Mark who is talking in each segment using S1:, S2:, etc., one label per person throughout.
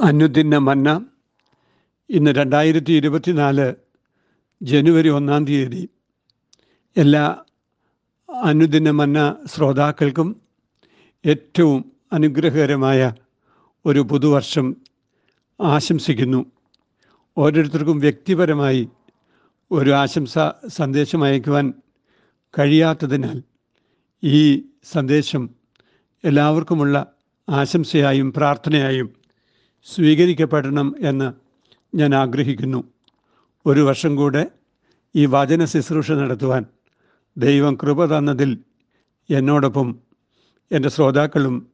S1: അനുദിന മന്ന ഇന്ന് രണ്ടായിരത്തി ഇരുപത്തിനാല് ജനുവരി ഒന്നാം തീയതി എല്ലാ അനുദിന മന്ന ശ്രോതാക്കൾക്കും ഏറ്റവും അനുഗ്രഹകരമായ ഒരു പുതുവർഷം ആശംസിക്കുന്നു. ഓരോരുത്തർക്കും വ്യക്തിപരമായി ഒരു ആശംസ സന്ദേശം അയക്കുവാൻ കഴിയാത്തതിനാൽ ഈ സന്ദേശം എല്ലാവർക്കുമുള്ള ആശംസയായും പ്രാർത്ഥനയായും സ്വീകരിക്കപ്പെടണം എന്ന് ഞാൻ ആഗ്രഹിക്കുന്നു. ഒരു വർഷം കൂടെ ഈ വചന ശുശ്രൂഷ നടത്തുവാൻ ദൈവം കൃപ തന്നതിൽ എന്നോടൊപ്പം എന്റെ ശ്രോതാക്കളും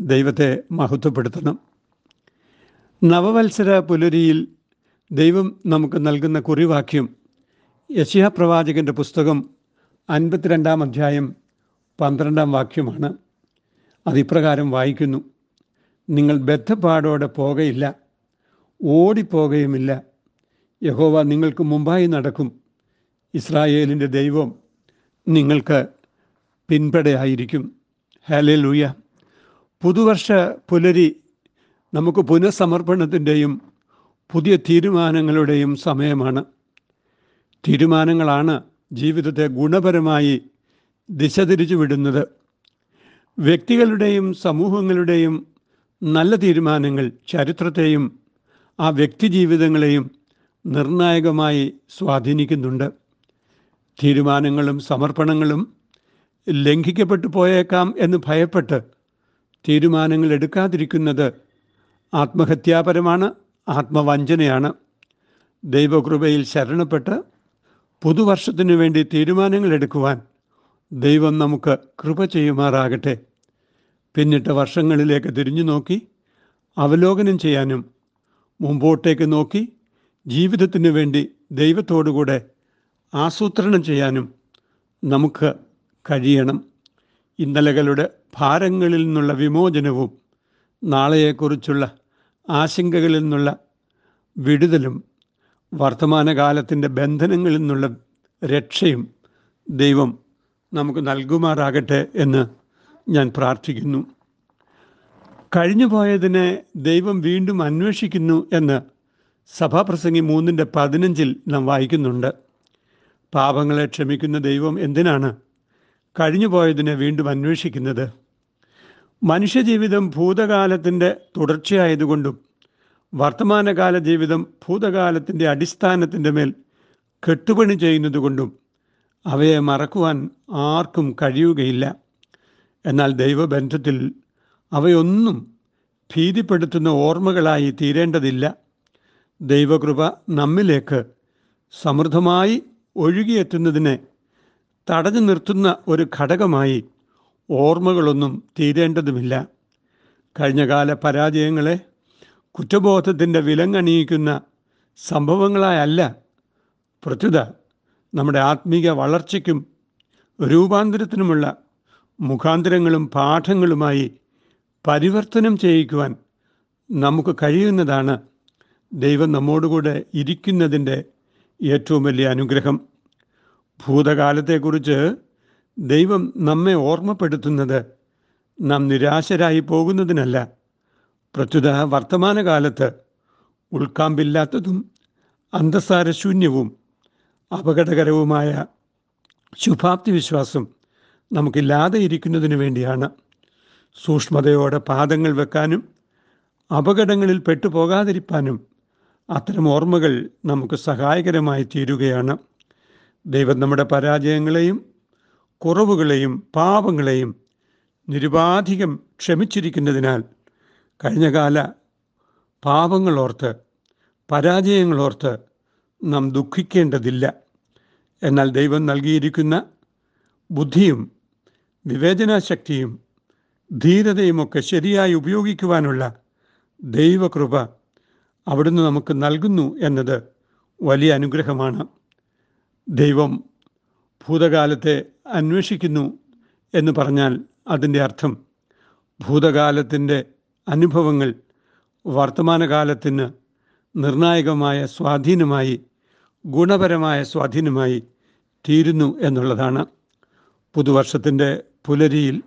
S1: ദൈവത്തെ മഹത്വപ്പെടുത്തണം. നവവത്സര പുലരിയിൽ ദൈവം നമുക്ക് നൽകുന്ന കുറിവാക്യം യശിയ പ്രവാചകന്റെ പുസ്തകം അൻപത്തിരണ്ടാം അധ്യായം പന്ത്രണ്ടാം വാക്യമാണ്. അതിപ്രകാരം വായിക്കുന്നു. നിങ്ങൾ ബദ്ധപ്പാടോടെ പോകയില്ല ഓടിപ്പോകയുമില്ല. യഹോവ നിങ്ങൾക്ക് മുമ്പായി നടക്കും. ഇസ്രായേലിന്റെ ദൈവം നിങ്ങൾക്ക് പിൻപടയായിരിക്കും. ഹാലേ ലൂയ പുതുവർഷ പുലരി നമുക്ക് പുനഃസമർപ്പണത്തിന്റെയും പുതിയ തീരുമാനങ്ങളുടെയും സമയമാണ്. തീരുമാനങ്ങളാണ് ജീവിതത്തെ ഗുണപരമായി ദിശ തിരിച്ചു വിടുന്നത് വ്യക്തികളുടെയും സമൂഹങ്ങളുടെയും നല്ല തീരുമാനങ്ങൾ ചരിത്രത്തെയും ആ വ്യക്തി ജീവിതങ്ങളെയും നിർണായകമായി സ്വാധീനിക്കുന്നുണ്ട്. തീരുമാനങ്ങളും സമർപ്പണങ്ങളും ലംഘിക്കപ്പെട്ടു പോയേക്കാം എന്ന് ഭയപ്പെട്ട് തീരുമാനങ്ങൾ എടുക്കാതിരിക്കുന്നത് ആത്മഹത്യാപരമാണ് ആത്മവഞ്ചനയാണ്. ദൈവകൃപയിൽ ശരണപ്പെട്ട് പുതുവർഷത്തിനു വേണ്ടി തീരുമാനങ്ങൾ എടുക്കുവാൻ ദൈവം നമുക്ക് കൃപ ചെയ്യുമാറാകട്ടെ. പിന്നിട്ട വർഷങ്ങളിലേക്ക് തിരിഞ്ഞു നോക്കി അവലോകനം ചെയ്യാനും മുമ്പോട്ടേക്ക് നോക്കി ജീവിതത്തിന് വേണ്ടി ദൈവത്തോടുകൂടെ ആസൂത്രണം ചെയ്യാനും നമുക്ക് കഴിയണം. ഇന്നലകളുടെ ഭാരങ്ങളിൽ നിന്നുള്ള വിമോചനവും നാളെയെക്കുറിച്ചുള്ള ആശങ്കകളിൽ നിന്നുള്ള വിടുതലും വർത്തമാനകാലത്തിന്റെ ബന്ധനങ്ങളിൽ നിന്നുള്ള രക്ഷയും ദൈവം നമുക്ക് നൽകുമാറാകട്ടെ എന്ന് ഞാൻ പ്രാർത്ഥിക്കുന്നു. കഴിഞ്ഞു പോയതിനെ ദൈവം വീണ്ടും അന്വേഷിക്കുന്നു എന്ന് സഭാപ്രസംഗി മൂന്നിന്റെ പതിനഞ്ചിൽ നാം വായിക്കുന്നുണ്ട്. പാപങ്ങളെ ക്ഷമിക്കുന്ന ദൈവം എന്തിനാണ് കഴിഞ്ഞു പോയതിനെ വീണ്ടും അന്വേഷിക്കുന്നത്? മനുഷ്യജീവിതം ഭൂതകാലത്തിന്റെ തുടർച്ചയായതുകൊണ്ടും വർത്തമാനകാല ജീവിതം ഭൂതകാലത്തിന്റെ അടിസ്ഥാനത്തിന്റെ മേൽ കെട്ടുപണി ചെയ്യുന്നതുകൊണ്ടും അവയെ മറക്കുവാൻ ആർക്കും കഴിയുകയില്ല. എന്നാൽ ദൈവബന്ധത്തിൽ അവയൊന്നും ഭീതിപ്പെടുത്തുന്ന ഓർമ്മകളായി തീരേണ്ടതില്ല. ദൈവകൃപ നമ്മിലേക്ക് സമൃദ്ധമായി ഒഴുകിയെത്തുന്നതിനെ തടഞ്ഞു നിർത്തുന്ന ഒരു ഘടകമായി ഓർമ്മകളൊന്നും തീരേണ്ടതുമില്ല. കഴിഞ്ഞകാല പരാജയങ്ങളെ കുറ്റബോധത്തിന്റെ വിലങ്ങണിയിക്കുന്ന സംഭവങ്ങളായല്ല. പ്രത്യുത നമ്മുടെ ആത്മീക വളർച്ചയ്ക്കും രൂപാന്തരത്തിനുമുള്ള മുഖാന്തരങ്ങളും പാഠങ്ങളുമായി പരിവർത്തനം ചെയ്യിക്കുവാൻ നമുക്ക് കഴിയുന്നതാണ്. ദൈവം നമ്മോടുകൂടെ ഇരിക്കുന്നതിന്റെ ഏറ്റവും വലിയ അനുഗ്രഹം. ഭൂതകാലത്തെക്കുറിച്ച് ദൈവം നമ്മെ ഓർമ്മപ്പെടുത്തുന്നത് നാം നിരാശരായി പോകുന്നതിനല്ല. പ്രത്യുത വർത്തമാനകാലത്ത് ഉൾക്കാമ്പില്ലാത്തതും അന്തസാരശൂന്യവും അപകടകരവുമായ ശുഭാപ്തി വിശ്വാസം നമുക്കില്ലാതെ ഇരിക്കുന്നതിനു വേണ്ടിയാണ്. സൂക്ഷ്മതയോടെ പാദങ്ങൾ വെക്കാനും അപകടങ്ങളിൽ പെട്ടുപോകാതിരിക്കാനും അത്തരം ഓർമ്മകൾ നമുക്ക് സഹായകരമായി തീരുകയാണ്. ദൈവം നമ്മുടെ പരാജയങ്ങളെയും കുറവുകളെയും പാപങ്ങളെയും നിരുപാധികം ക്ഷമിച്ചിരിക്കുന്നതിനാൽ കഴിഞ്ഞകാല പാപങ്ങളോർത്ത് പരാജയങ്ങളോർത്ത് നാം ദുഃഖിക്കേണ്ടതില്ല. എന്നാൽ ദൈവം നൽകിയിരിക്കുന്ന ബുദ്ധിയും വിവേചനാശക്തിയും ധീരതയുമൊക്കെ ശരിയായി ഉപയോഗിക്കുവാനുള്ള ദൈവകൃപ അവിടുന്ന് നമുക്ക് നൽകുന്നു എന്നത് വലിയ അനുഗ്രഹമാണ്. ദൈവം ഭൂതകാലത്തെ അന്വേഷിക്കുന്നു എന്ന് പറഞ്ഞാൽ അതിന്റെ അർത്ഥം ഭൂതകാലത്തിന്റെ അനുഭവങ്ങൾ വർത്തമാനകാലത്തിന് നിർണായകമായ സ്വാധീനമായി ഗുണപരമായ സ്വാധീനമായി തീരുന്നു എന്നുള്ളതാണ്. പുതുവർഷത്തിന്റെ പുലരിയിൽ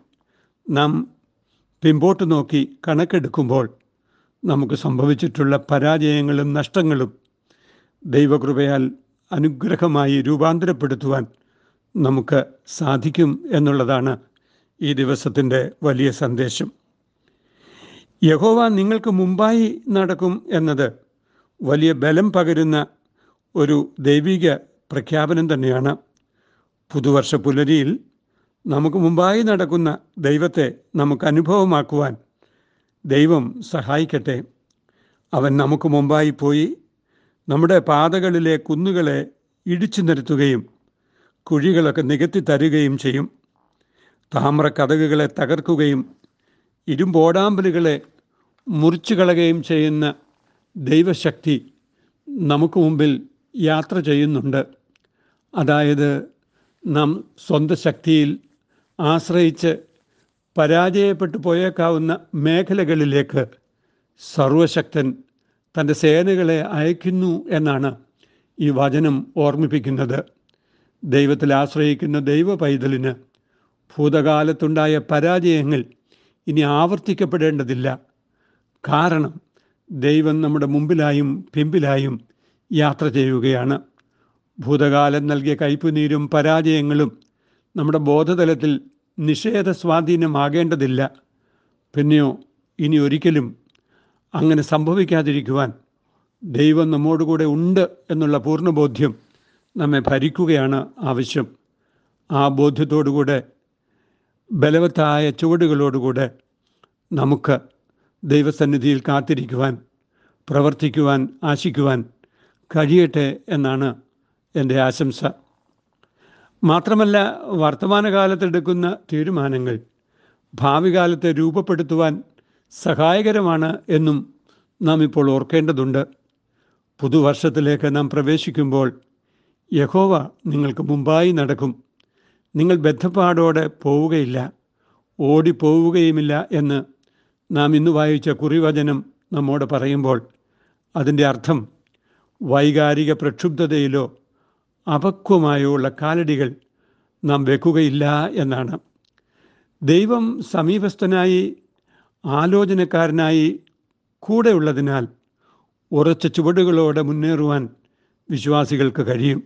S1: നാം പിമ്പോട്ട് നോക്കി കണക്കെടുക്കുമ്പോൾ നമുക്ക് സംഭവിച്ചിട്ടുള്ള പരാജയങ്ങളും നഷ്ടങ്ങളും ദൈവകൃപയാൽ അനുഗ്രഹമായി രൂപാന്തരപ്പെടുത്തുവാൻ നമുക്ക് സാധിക്കും എന്നുള്ളതാണ് ഈ ദിവസത്തിന്റെ വലിയ സന്ദേശം. യഹോവ നിങ്ങൾക്ക് മുമ്പായി നടക്കും എന്നത് വലിയ ബലം പകരുന്ന ഒരു ദൈവിക പ്രഖ്യാപനം തന്നെയാണ്. പുതുവർഷ പുലരിയിൽ നമുക്ക് മുമ്പായി നടക്കുന്ന ദൈവത്തെ നമുക്ക് അനുഭവമാക്കുവാൻ ദൈവം സഹായിക്കട്ടെ. അവൻ നമുക്ക് മുമ്പായി പോയി നമ്മുടെ പാതകളിലെ കുന്നുകളെ ഇടിച്ചു നിരത്തുകയും കുഴികളൊക്കെ നികത്തി തരുകയും ചെയ്യും. താമ്ര കഥകുകളെ തകർക്കുകയും ഇരുമ്പോടാമ്പലുകളെ മുറിച്ചു കളയുകയും ചെയ്യുന്ന ദൈവശക്തി നമുക്ക് മുമ്പിൽ യാത്ര ചെയ്യുന്നുണ്ട്. അതായത് നാം സ്വന്തം ശക്തിയിൽ ആശ്രയിച്ച് പരാജയപ്പെട്ടു പോയേക്കാവുന്ന മേഖലകളിലേക്ക് സർവശക്തൻ തന്റെ സേനകളെ അയക്കുന്നു എന്നാണ് ഈ വചനം ഓർമ്മിപ്പിക്കുന്നത്. ദൈവത്തിൽ ആശ്രയിക്കുന്ന ദൈവ പൈതലിന് ഭൂതകാലത്തുണ്ടായ പരാജയങ്ങൾ ഇനി ആവർത്തിക്കപ്പെടേണ്ടതില്ല. കാരണം ദൈവം നമ്മുടെ മുമ്പിലായും പിമ്പിലായും യാത്ര ചെയ്യുകയാണ്. ഭൂതകാലം നൽകിയ കയ്പുനീരും പരാജയങ്ങളും നമ്മുടെ ബോധതലത്തിൽ നിഷേധ സ്വാധീനമാകേണ്ടതില്ല പിന്നെയോ ഇനി ഒരിക്കലും അങ്ങനെ സംഭവിക്കാതിരിക്കുവാൻ ദൈവം നമ്മോടുകൂടെ ഉണ്ട് എന്നുള്ള പൂർണബോധ്യം നമ്മെ ഭരിക്കുകയാണ് ആവശ്യം. ആ ബോധ്യത്തോടുകൂടെ ബലവത്തായ ചുവടുകളോടുകൂടെ നമുക്ക് ദൈവസന്നിധിയിൽ കാത്തിരിക്കുവാൻ പ്രവർത്തിക്കുവാൻ ആശിക്കുവാൻ കഴിയട്ടെ എന്നാണ് എന്റെ ആശംസ. മാത്രമല്ല വർത്തമാനകാലത്തെടുക്കുന്ന തീരുമാനങ്ങൾ ഭാവി കാലത്തെ രൂപപ്പെടുത്തുവാൻ സഹായകരമാണ് എന്നും നാം ഇപ്പോൾ ഓർക്കേണ്ടതുണ്ട്. പുതുവർഷത്തിലേക്ക് നാം പ്രവേശിക്കുമ്പോൾ യഹോവ നിങ്ങൾക്ക് മുമ്പായി നടക്കും. നിങ്ങൾ ബദ്ധപ്പാടോടെ പോവുകയില്ല ഓടിപ്പോവുകയുമില്ല എന്ന് നാം ഇന്ന് വായിച്ച കുറിവചനം നമ്മോട് പറയുമ്പോൾ അതിന്റെ അർത്ഥം വൈകാരിക പ്രക്ഷുബ്ധതയിലോ അപക്വമായോ ഉള്ള കാലടികൾ നാം വെക്കുകയില്ല എന്നാണ്. ദൈവം സമീപസ്ഥനായി ആലോചനക്കാരനായി കൂടെ ഉള്ളതിനാൽ ഉറച്ച ചുവടുകളോടെ മുന്നേറുവാൻ വിശ്വാസികൾക്ക് കഴിയും.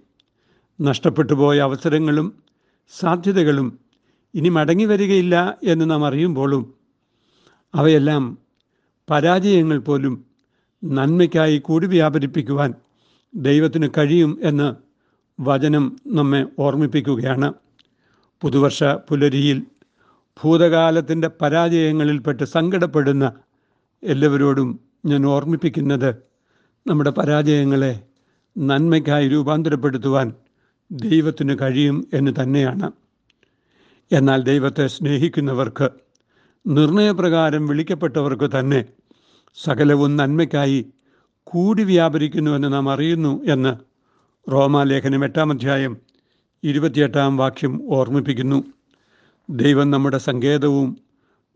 S1: നഷ്ടപ്പെട്ടു പോയ അവസരങ്ങളും സാധ്യതകളും ഇനി മടങ്ങി വരികയില്ല എന്ന് നാം അറിയുമ്പോഴും അവയെല്ലാം പരാജയങ്ങൾ പോലും നന്മയ്ക്കായി കൂടി വ്യാപരിപ്പിക്കുവാൻ ദൈവത്തിന് കഴിയും എന്ന് വചനം നമ്മെ ഓർമ്മിപ്പിക്കുകയാണ്. പുതുവർഷ പുലരിയിൽ ഭൂതകാലത്തിന്റെ പരാജയങ്ങളിൽപ്പെട്ട് സങ്കടപ്പെടുന്ന എല്ലാവരോടും ഞാൻ ഓർമ്മിപ്പിക്കുന്നത് നമ്മുടെ പരാജയങ്ങളെ നന്മയ്ക്കായി രൂപാന്തരപ്പെടുത്തുവാൻ ദൈവത്തിന് കഴിയും എന്ന് തന്നെയാണ്. എന്നാൽ ദൈവത്തെ സ്നേഹിക്കുന്നവർക്ക് നിർണയപ്രകാരം വിളിക്കപ്പെട്ടവർക്ക് തന്നെ സകലവും നന്മയ്ക്കായി കൂടി വ്യാപരിക്കുന്നുവെന്ന് നാം അറിയുന്നു എന്ന് റോമാലേഖനം എട്ടാം അധ്യായം ഇരുപത്തിയെട്ടാം വാക്യം ഓർമ്മിപ്പിക്കുന്നു. ദൈവം നമ്മുടെ സങ്കേതവും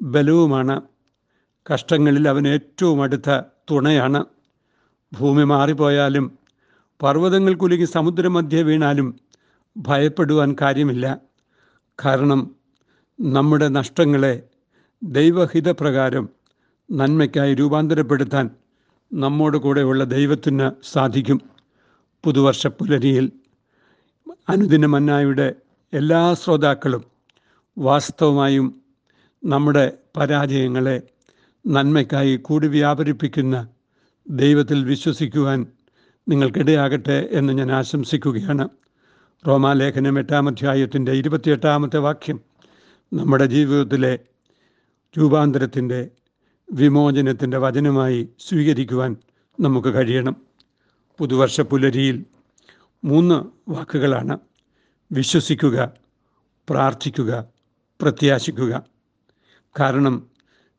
S1: ബലവുമാണ്. കഷ്ടങ്ങളിൽ അവൻ ഏറ്റവും അടുത്ത തുണയാണ്. ഭൂമി മാറിപ്പോയാലും പർവതങ്ങൾ കുലുങ്ങി സമുദ്രമധ്യ വീണാലും ഭയപ്പെടുവാൻ കാര്യമില്ല. കാരണം നമ്മുടെ നഷ്ടങ്ങളെ ദൈവഹിതപ്രകാരം നന്മയ്ക്കായി രൂപാന്തരപ്പെടുത്താൻ നമ്മോട് കൂടെയുള്ള ദൈവത്തിന് സാധിക്കും. പുതുവർഷ പുലരിയിൽ അനുദിന മന്നായുടെ എല്ലാ ശ്രോതാക്കളും വാസ്തവമായും നമ്മുടെ പരാജയങ്ങളെ നന്മയ്ക്കായി കൂടി വ്യാപരിപ്പിക്കുന്ന ദൈവത്തിൽ വിശ്വസിക്കുവാൻ നിങ്ങൾക്കിടയാകട്ടെ എന്ന് ഞാൻ ആശംസിക്കുകയാണ്. റോമാലേഖനം എട്ടാം അധ്യായത്തിന്റെ ഇരുപത്തിയെട്ടാമത്തെ വാക്യം നമ്മുടെ ജീവിതത്തിലെ രൂപാന്തരത്തിന്റെ വിമോചനത്തിന്റെ വചനമായി സ്വീകരിക്കുവാൻ നമുക്ക് കഴിയണം. പുതുവർഷ പുലരിയിൽ മൂന്ന് വാക്കുകളാണ് വിശ്വസിക്കുക പ്രാർത്ഥിക്കുക പ്രത്യാശിക്കുക. കാരണം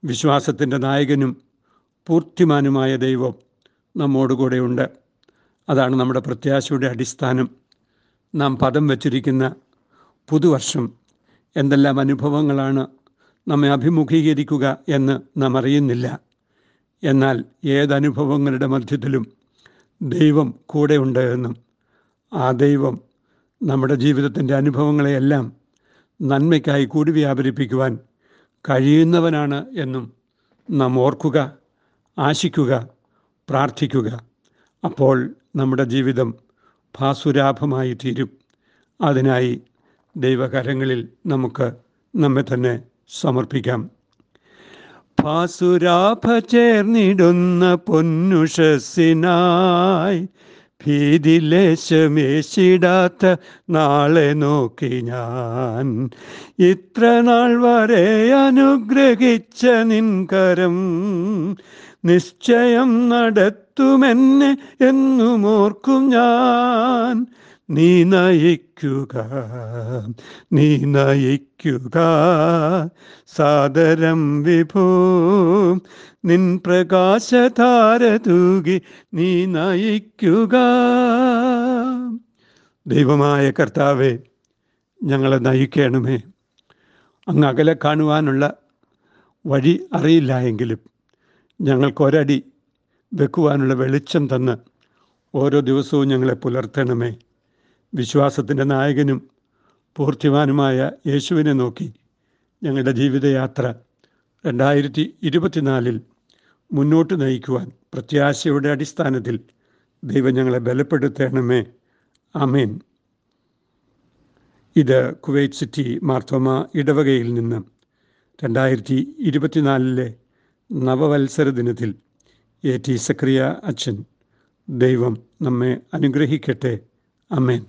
S1: വിശ്വാസത്തിന്റെ നായകനും പൂർത്തിമാനുമായ ദൈവം നമ്മോടുകൂടെയുണ്ട്. അതാണ് നമ്മുടെ പ്രത്യാശയുടെ അടിസ്ഥാനം. നാം പദം വച്ചിരിക്കുന്ന പുതുവർഷം എന്തെല്ലാം അനുഭവങ്ങളാണ് നമ്മെ അഭിമുഖീകരിക്കുക എന്ന് നാം അറിയുന്നില്ല. എന്നാൽ ഏതനുഭവങ്ങളുടെ മധ്യത്തിലും ദൈവം കൂടെയുണ്ട് എന്നും ആ ദൈവം നമ്മുടെ ജീവിതത്തിന്റെ അനുഭവങ്ങളെയെല്ലാം നന്മയ്ക്കായി കൂടി വ്യാപരിപ്പിക്കുവാൻ കഴിയുന്നവനാണ് എന്നും നാം ഓർക്കുക ആശിക്കുക പ്രാർത്ഥിക്കുക. അപ്പോൾ നമ്മുടെ ജീവിതം ഭാസുരാഭമായി തീരും. അതിനായി ദൈവകരങ്ങളിൽ നമുക്ക് നമ്മെ തന്നെ സമർപ്പിക്കാം. ഭാസുരാഭ ചേർന്നിടുന്ന പൊന്നുഷസിനായി ഭീതിലേശമേശിടാത്ത നാളെ നോക്കി ഞാൻ. ഇത്ര നാൾ വരെ അനുഗ്രഹിച്ച നിൻകരം നിശ്ചയം നടത്തുമെന്നെ എന്നുമോർക്കും ഞാൻ. നീ നയിക്കുക നീ നയിക്കുക. സാദരം വിഭൂ നിൻ പ്രകാശധാര തൂകി നീ നയിക്കുക. ദൈവമായ കർത്താവെ ഞങ്ങളെ നയിക്കണമേ. അങ്ങ് അകലെ കാണുവാനുള്ള വഴി അറിയില്ല എങ്കിലും ഞങ്ങൾക്ക് ഒരടി വെക്കുവാനുള്ള വെളിച്ചം തന്ന് ഓരോ ദിവസവും ഞങ്ങളെ പുലർത്തണമേ. വിശ്വാസത്തിന്റെ നായകനും പൂർത്തിവാനുമായ യേശുവിനെ നോക്കി ഞങ്ങളുടെ ജീവിതയാത്ര രണ്ടായിരത്തി ഇരുപത്തിനാലിൽ മുന്നോട്ട് നയിക്കുവാൻ പ്രത്യാശയുടെ അടിസ്ഥാനത്തിൽ ദൈവം ഞങ്ങളെ ബലപ്പെടുത്തണമേ. അമേൻ ഇത് കുവൈറ്റ് സിറ്റി മാർത്തോമ ഇടവകയിൽ നിന്ന് രണ്ടായിരത്തി ഇരുപത്തിനാലിലെ നവവത്സര ദിനത്തിൽ എ ടി സക്രിയ അച്ഛൻ ദൈവം നമ്മെ അനുഗ്രഹിക്കട്ടെ. അമേൻ